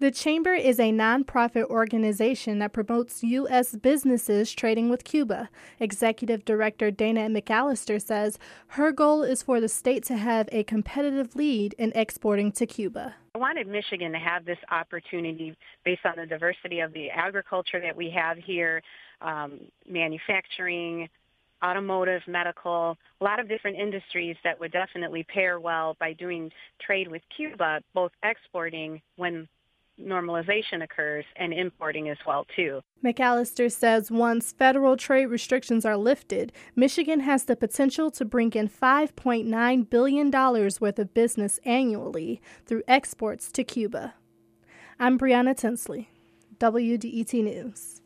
The Chamber is a nonprofit organization that promotes U.S. businesses trading with Cuba. Executive Director Dana McAllister says her goal is for the state to have a competitive lead in exporting to Cuba. I wanted Michigan to have this opportunity based on the diversity of the agriculture that we have here, um, manufacturing, automotive, medical, a lot of different industries that would definitely pair well by doing trade with Cuba, both exporting when normalization occurs and importing as well too. McAllister says once federal trade restrictions are lifted, Michigan has the potential to bring in 5.9 billion dollars worth of business annually through exports to Cuba. I'm Brianna Tinsley, WDET News.